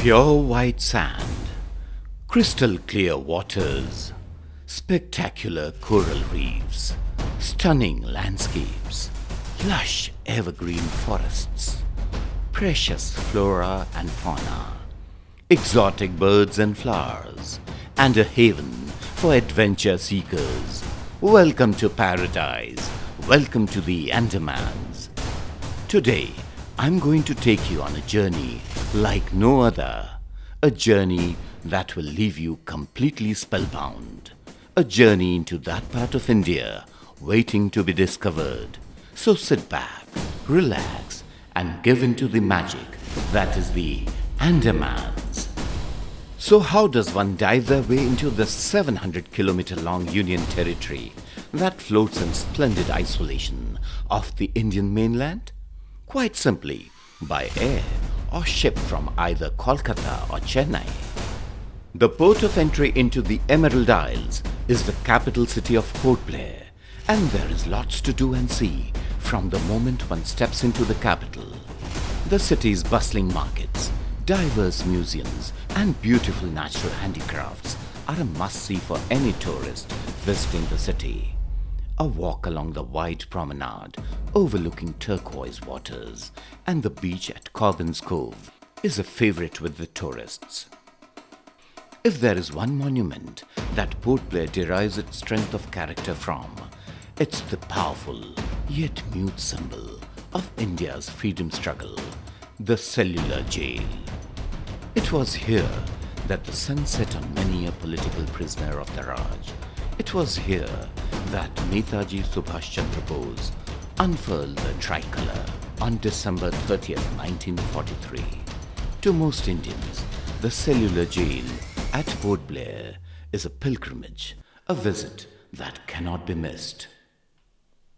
Pure white sand, crystal clear waters, spectacular coral reefs, stunning landscapes, lush evergreen forests, precious flora and fauna, exotic birds and flowers, and a haven for adventure seekers. Welcome to paradise. Welcome to the Andamans. Today, I'm going to take you on a journey like no other. A journey that will leave you completely spellbound. A journey into that part of India waiting to be discovered. So sit back, relax, and give into the magic that is the Andamans. So, how does one dive their way into the 700 kilometer long Union Territory that floats in splendid isolation off the Indian mainland? Quite simply, by air or ship from either Kolkata or Chennai. The port of entry into the Emerald Isles is the capital city of Port Blair, and there is lots to do and see from the moment one steps into the capital. The city's bustling markets, diverse museums, and beautiful natural handicrafts are a must see for any tourist visiting the city. A walk along the wide promenade overlooking turquoise waters and the beach at Corbin's Cove is a favorite with the tourists. If there is one monument that Port Blair derives its strength of character from, it's the powerful yet mute symbol of India's freedom struggle, the cellular jail. It was here that the sun set on many a political prisoner of the Raj. It was here that Netaji Subhash Chandra Bose unfurled the tricolour on December 30th, 1943. To most Indians, the cellular jail at Port Blair is a pilgrimage, a visit that cannot be missed.